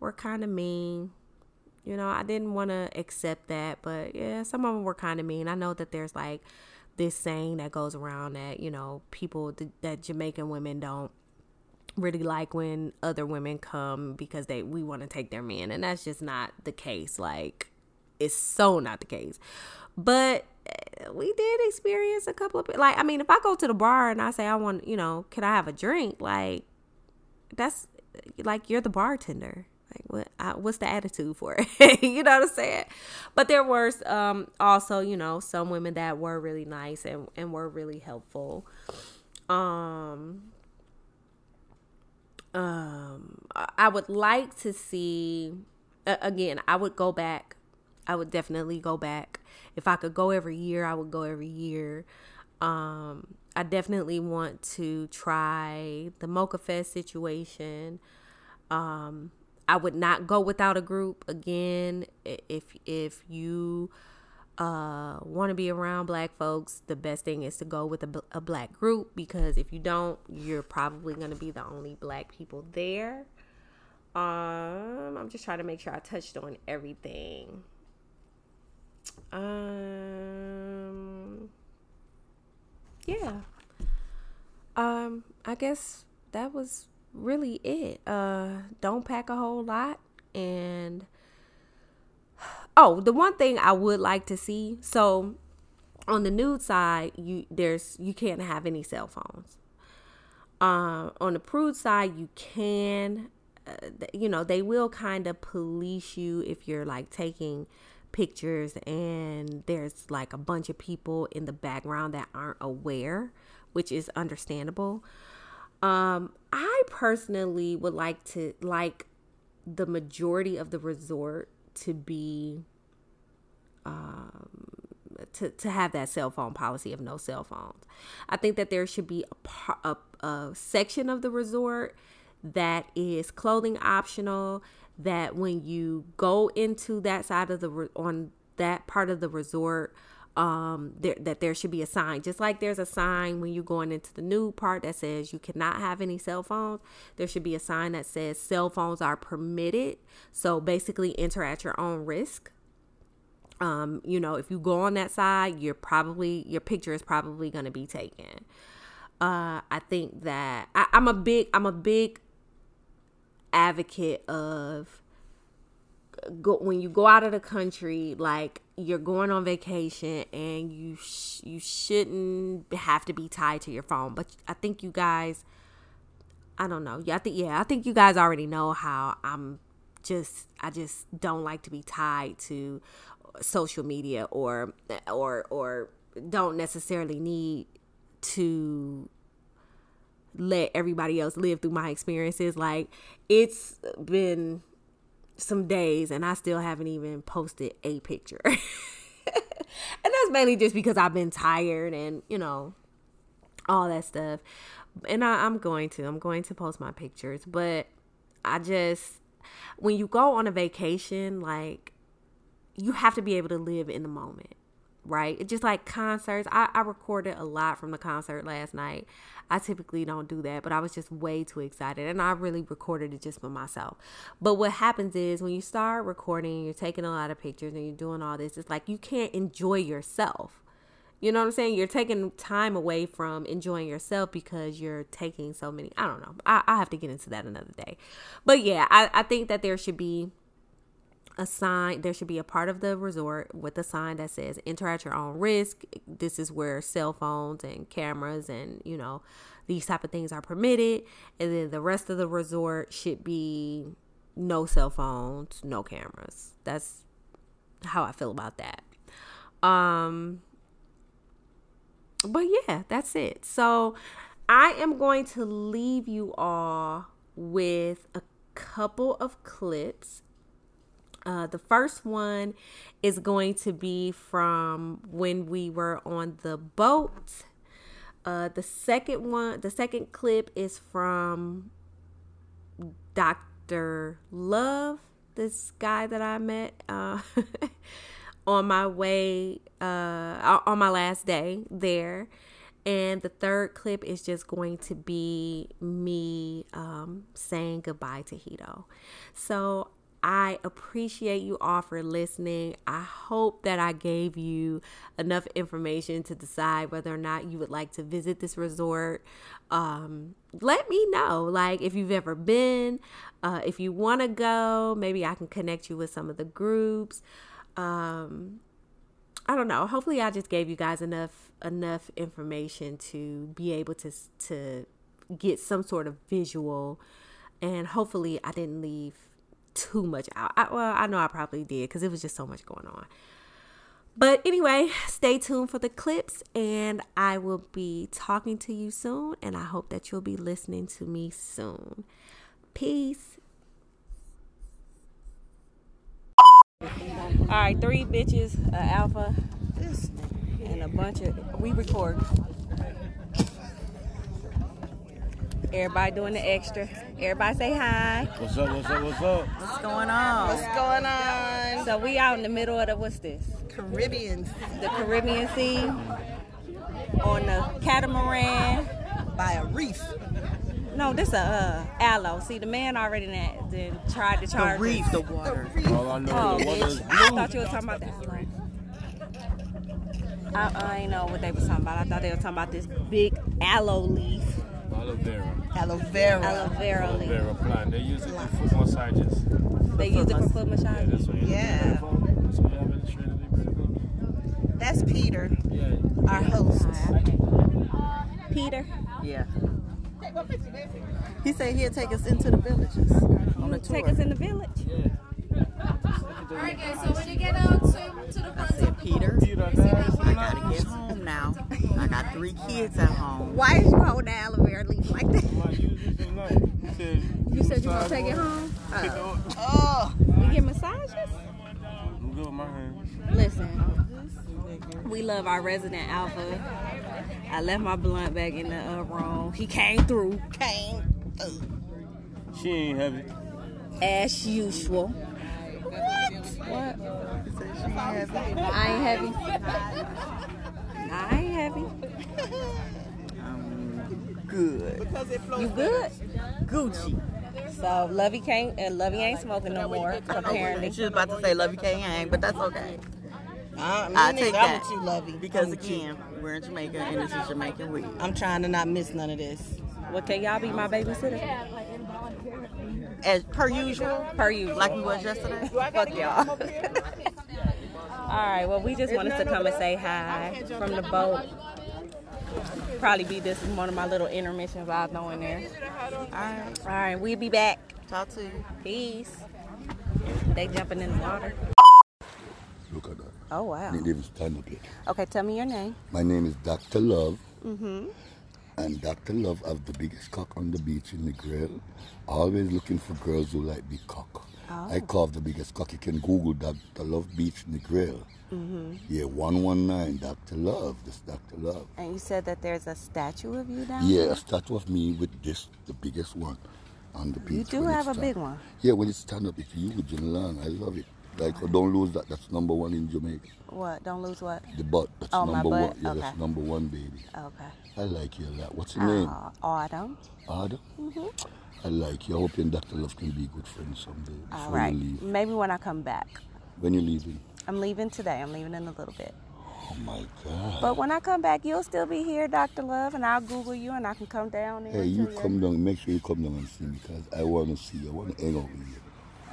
were kind of mean you know i didn't want to accept that but yeah some of them were kind of mean i know that there's like this saying that goes around that you know people that Jamaican women don't really like when other women come because they we want to take their men and that's just not the case like it's so not the case. But eh, we did experience a couple of like i mean if i go to the bar and i say i want you know can i have a drink? Like that's like you're the bartender like what I, what's the attitude for it? You know what i'm saying? But there were um also you know some women that were really nice and, and were really helpful. Um um i would like to see uh, again i would go back. I would definitely go back. If i could go every year i would go every year. Um i definitely want to try the mocha fest situation. Um I would not go without a group again. If if you uh, want to be around black folks, the best thing is to go with a, a black group because if you don't, you're probably going to be the only black people there. Um, I'm just trying to make sure I touched on everything. Um, yeah. Um, I guess that was really it. Uh, don't pack a whole lot. And oh, the one thing I would like to see. So on the nude side, you there's you can't have any cell phones. Uh, on the prude side, you can. Uh, you know, they will kind of police you if you're like taking pictures and there's like a bunch of people in the background that aren't aware, which is understandable. Um, I personally would like to like the majority of the resort to be um to, to have that cell phone policy of no cell phones. I think that there should be a, a, a section of the resort that is clothing optional that when you go into that side of the on that part of the resort um there that there should be a sign. Just like there's a sign when you're going into the new part that says you cannot have any cell phones there should be a sign that says cell phones are permitted. So basically enter at your own risk. Um you know if you go on that side you're probably your picture is probably going to be taken. Uh i think that I, i'm a big i'm a big advocate of go when you go out of the country like you're going on vacation and you sh- you shouldn't have to be tied to your phone but i think you guys i don't know. Yeah i think yeah i think you guys already know how i'm just i just don't like to be tied to social media or or or don't necessarily need to let everybody else live through my experiences. Like it's been some days and I still haven't even posted a picture. and that's mainly just because I've been tired and, you know, all that stuff. And I, I'm going to. I'm going to post my pictures. But I just, when you go on a vacation, like, you have to be able to live in the moment right? It's just like concerts. I, I recorded a lot from the concert last night. I typically don't do that, but I was just way too excited and I really recorded it just for myself. But what happens is when you start recording, you're taking a lot of pictures and you're doing all this, it's like you can't enjoy yourself. You know what I'm saying? You're taking time away from enjoying yourself because you're taking so many. I don't know. I, I have to get into that another day. But yeah, I, I think that there should be a sign there should be a part of the resort with a sign that says enter at your own risk. This is where cell phones and cameras and you know these type of things are permitted. And then the rest of the resort should be no cell phones no cameras. That's how i feel about that. Um but yeah that's it. So i am going to leave you all with a couple of clips uh, the first one is going to be from when we were on the boat. Uh, the second one, the second clip is from Dr. Love, this guy that I met uh, on my way, uh, on my last day there. And the third clip is just going to be me um, saying goodbye to Hedo. So I appreciate you all for listening. I hope that I gave you enough information to decide whether or not you would like to visit this resort. Um, let me know, like, if you've ever been, uh, if you want to go, maybe I can connect you with some of the groups. Um, I don't know. Hopefully, I just gave you guys enough enough information to be able to to get some sort of visual, and hopefully, I didn't leave too much out. I, well, I know I probably did because it was just so much going on. But anyway, stay tuned for the clips, and I will be talking to you soon. And I hope that you'll be listening to me soon. Peace. All right, three bitches, uh, alpha, and a bunch of. We record. Everybody doing the extra. Everybody say hi. What's up? What's up? What's up? What's going on? What's going on? So we out in the middle of the what's this? Caribbean. The Caribbean Sea on the catamaran by a reef. No, this a uh, aloe. See, the man already na- then tried to charge. The reef, us. the water. All I know Oh, is the water is. I thought you were talking about the aloe. I, I ain't know what they were talking about. I thought they were talking about this big aloe leaf, Aloe vera. Aloe vera. aloe vera Aloe vera plant. They use it for foot massages. They use it for foot Yeah, that's what Yeah. That's what you have in the Trinity River. That's Peter, Yeah. our host. Ah, Peter. Yeah. He said he'll take us into the villages on the tour. Take us in the village. Alright guys, so when you get out to, to the I front said, Peter, Peter, guys. I gotta get home now. I got three kids at home. Why is you holding the aloe vera leaf like that? I might use it tonight. You said You said gonna take it home? Oh, We get massages? I'm good with my hands. Listen, we love our resident alpha. I left my blunt back in the uh, room. He came through came. through. She ain't heavy. as usual. What? I ain't heavy. I ain't heavy. Um, good. You good? Gucci. So Lovey can't and Lovey ain't smoking no more. Apparently. She was about to say Lovey you can't hang, but that's okay. Uh, me I neither. take I'm that. with you, Lovey. Because I'm again, we're in Jamaica and this is Jamaican weed. I'm trying to not miss none of this. Well, can y'all be my babysitter? As per usual, Per usual. like we was yesterday. Fuck y'all. All right. Well, we just wanted to come and say hi from the boat. Probably be this one of my little intermissions I'll throw in there. Alright, All right. We'll be back. talk to you. Peace. They jumping in the water. Look at that. Oh wow. They didn't even stand up yet. Okay. Tell me your name. My name is Dr. Love. Mm-hmm. And Dr. Love have the biggest cock on the beach in Negril. Always looking for girls who like big cock. I oh. carve the biggest cock. You can Google Dr. Love Beach in Negril. Mm-hmm. Yeah, 119 Dr. Love. This Dr. Love. And you said that there's a statue of you down Yeah, a statue of me with this, the biggest one on the beach. You do have a big one. Yeah, when it stand up, it's huge and long. I love it. Like, don't lose that. That's number one in Jamaica. What? Don't lose what? The butt. That's Oh, my number butt? one. Yeah, that's number one, baby. Okay. I like you a lot. What's your name? Uh, Autumn. Ada? I like you. I hope you and Dr. Love can be good friends someday. All right. Maybe when I come back. When you leaving? I'm leaving today. I'm leaving in a little bit. Oh my God. But when I come back, you'll still be here, Dr. Love, and I'll Google you and I can come down there. Hey, you come down. Make sure you come down and see me because I want to see you. I want to hang out with you.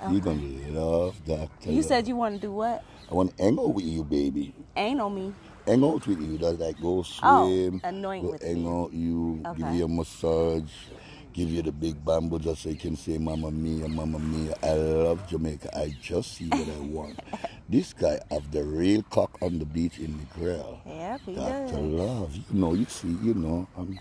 You're going to love Dr. You said you want to do what? I want to angle with you, baby. Ain't on me. Out with you. That's like go swim. Oh, swim. anoint go with hang me. out you. Give you a massage. Give you the big bamboo just so you can say Mama Mia, Mama Mia. I love Jamaica. I just see what I want. this guy have the real cock on the beach in the grill. Yeah, he Dr. does. Love. You know, you see, you know. I'm,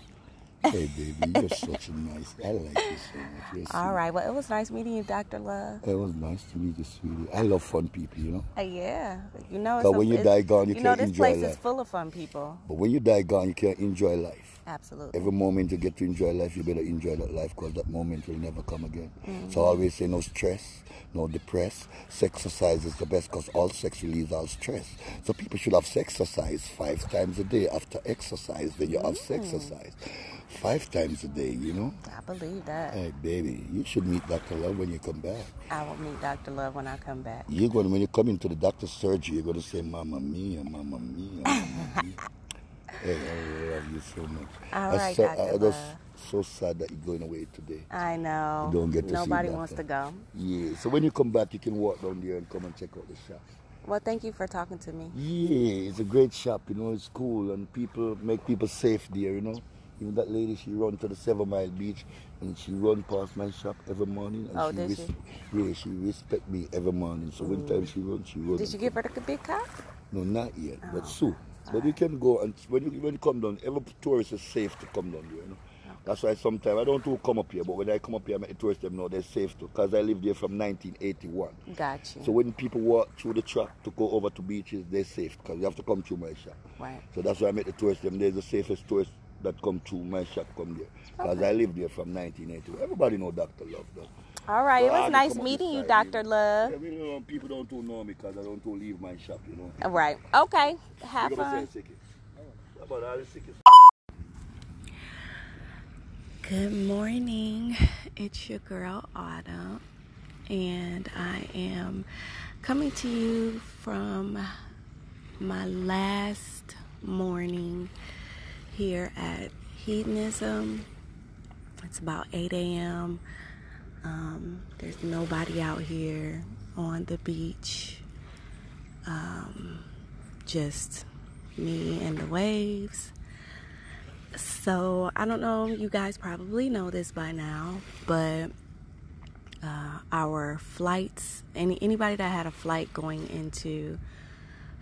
hey, baby, you're such a nice. I like you so much. You're All sweet. right. Well, it was nice meeting you, Dr. Love. It was nice to meet you, sweetie. I love fun people, you know. Uh, yeah. You know, But a- when you die gone, you you know, can't this enjoy place is full of fun people. But when you die gone, you can't enjoy life. Absolutely. Every moment you get to enjoy life, you better enjoy that life because that moment will never come again. So I always say no stress, no depress. Sexercise is the best because all sex relieves all stress. So people should have sexercise five times a day after exercise. Then you have sexercise five times a day, you know? I believe that. Hey, baby, you should meet Dr. Love when you come back. I will meet Dr. Love when I come back. You're going to, when you come into the doctor's surgery, you're going to say, Mama Mia, Mama Mia, Mama Mia. hey, I love you so much. All right, so, Dr. I was Love. so sad that you're going away today. I know. You don't get to Nobody wants to go. Yeah, so when you come back, you can walk down there and come and check out the shop. Well, thank you for talking to me. Yeah, it's a great shop, you know, it's cool and people make people safe there, you know. Even that lady, she run to the Seven Mile Beach and she run past my shop every morning. And Oh, she did res- Yeah, she respect me every morning. So when time mm. she run, she run. Did you give her the big cup? No, not yet, Oh, but soon. But you can go and when you when you come down, every tourist is safe to come down there. You know? That's why sometimes I don't do come up here, but when I come up here, I make the tourists them know they're safe too, because I lived here from 1981. Got you. So when people walk through the truck to go over to beaches, they're safe because you have to come through my shop. Right. So that's why I make the tourists them. They're the safest tourists that come through my shop come there, because I lived there from 1981. Everybody know Dr. Love though. All right. It So I was nice meeting you, Dr. Love. Yeah, we know people don't too know me because I don't too leave my shop, you know. All right. Okay. Have fun. yourself, Siki. How about all the Sikis? Good morning. It's your girl Autumn, and I am coming to you from my last morning here at Hedonism. It's about 8 a.m. Um, there's nobody out here on the beach. Um, just me and the waves. So I don't know, you guys probably know this by now, but uh, our flights, any anybody that had a flight going into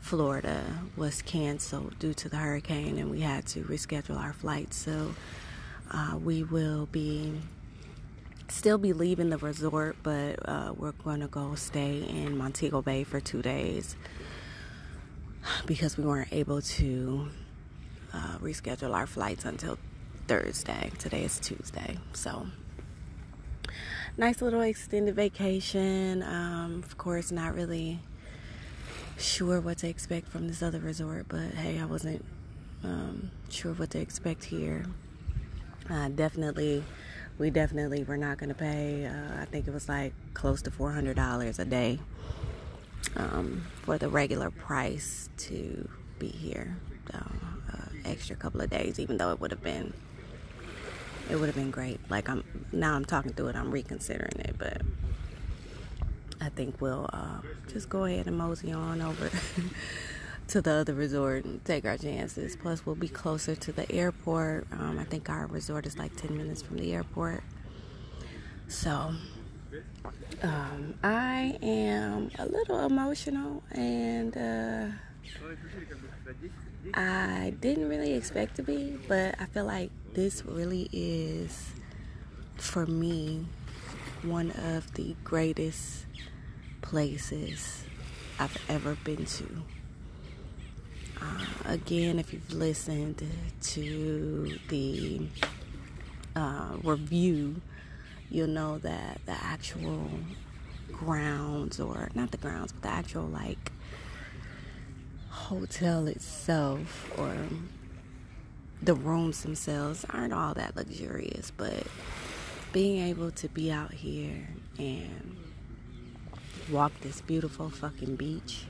Florida was canceled due to the hurricane, and we had to reschedule our flight. So uh, we will be still be leaving the resort, but uh, we're going to go stay in Montego Bay for two days because we weren't able to uh, reschedule our flights until Thursday. Today is Tuesday, so nice little extended vacation. Um, of course, not really sure what to expect from this other resort, but hey, I wasn't um, sure what to expect here. Uh, definitely, we definitely were not going to pay. Uh, I think it was like close to four hundred dollars a day um, for the regular price to be here. Uh, extra couple of days, even though it would have been, it would have been great. Like I'm now, I'm talking through it. I'm reconsidering it, but I think we'll uh, just go ahead and mosey on over to the other resort and take our chances. Plus, we'll be closer to the airport. Um, I think our resort is like 10 minutes from the airport. So, um, I am a little emotional and uh, I didn't really expect to be, but I feel like this really is, for me, one of the greatest places I've ever been to. Uh, again, if you've listened to the uh, review, you'll know that the actual grounds or not the grounds, but the actual like hotel itself or the rooms themselves aren't all that luxurious, but being able to be out here and walk this beautiful fucking beach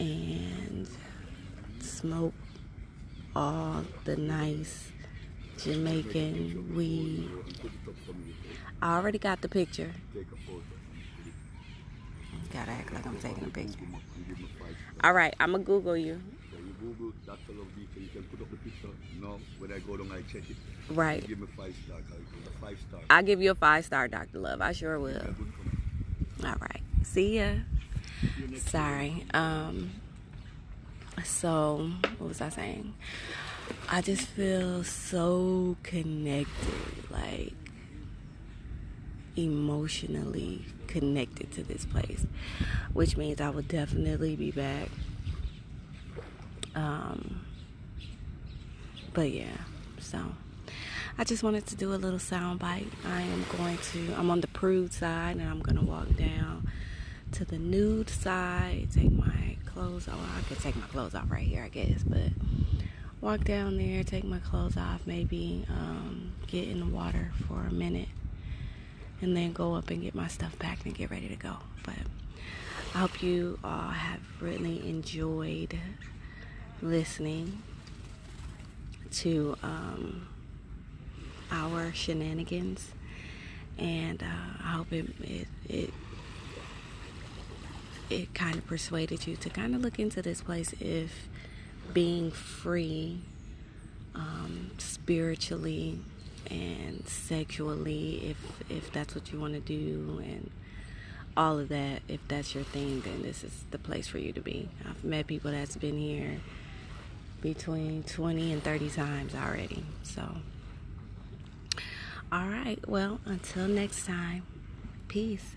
and smoke all the nice Jamaican weed. I already got the picture. Gotta act like I'm taking a picture. All right, I'm gonna Google you. Google Dr. Love Beach and you can put up the picture. Now, when I go down, I check it. Right. Give me five star. 'cause it's a five star. I'll give you a five star, Dr. Love. I sure will. All right. See ya. Sorry. Um so what was I saying? I just feel so connected, like emotionally connected to this place, which means I will definitely be back. Um but yeah, so I just wanted to do a little sound bite. I am going to, I'm on the prude side and I'm going to walk down to the nude side, take my clothes off. I could take my clothes off right here, I guess, but walk down there, take my clothes off, maybe um, get in the water for a minute, and then go up and get my stuff packed and get ready to go. But I hope you all have really enjoyed listening to um, our shenanigans, and uh, I hope it it it, it kind of persuaded you to kind of look into this place if being free um, spiritually and sexually if if that's what you want to do and all of that if that's your thing then this is the place for you to be. I've met people that's been here between 20 and 30 times already so all right. Well until next time. Peace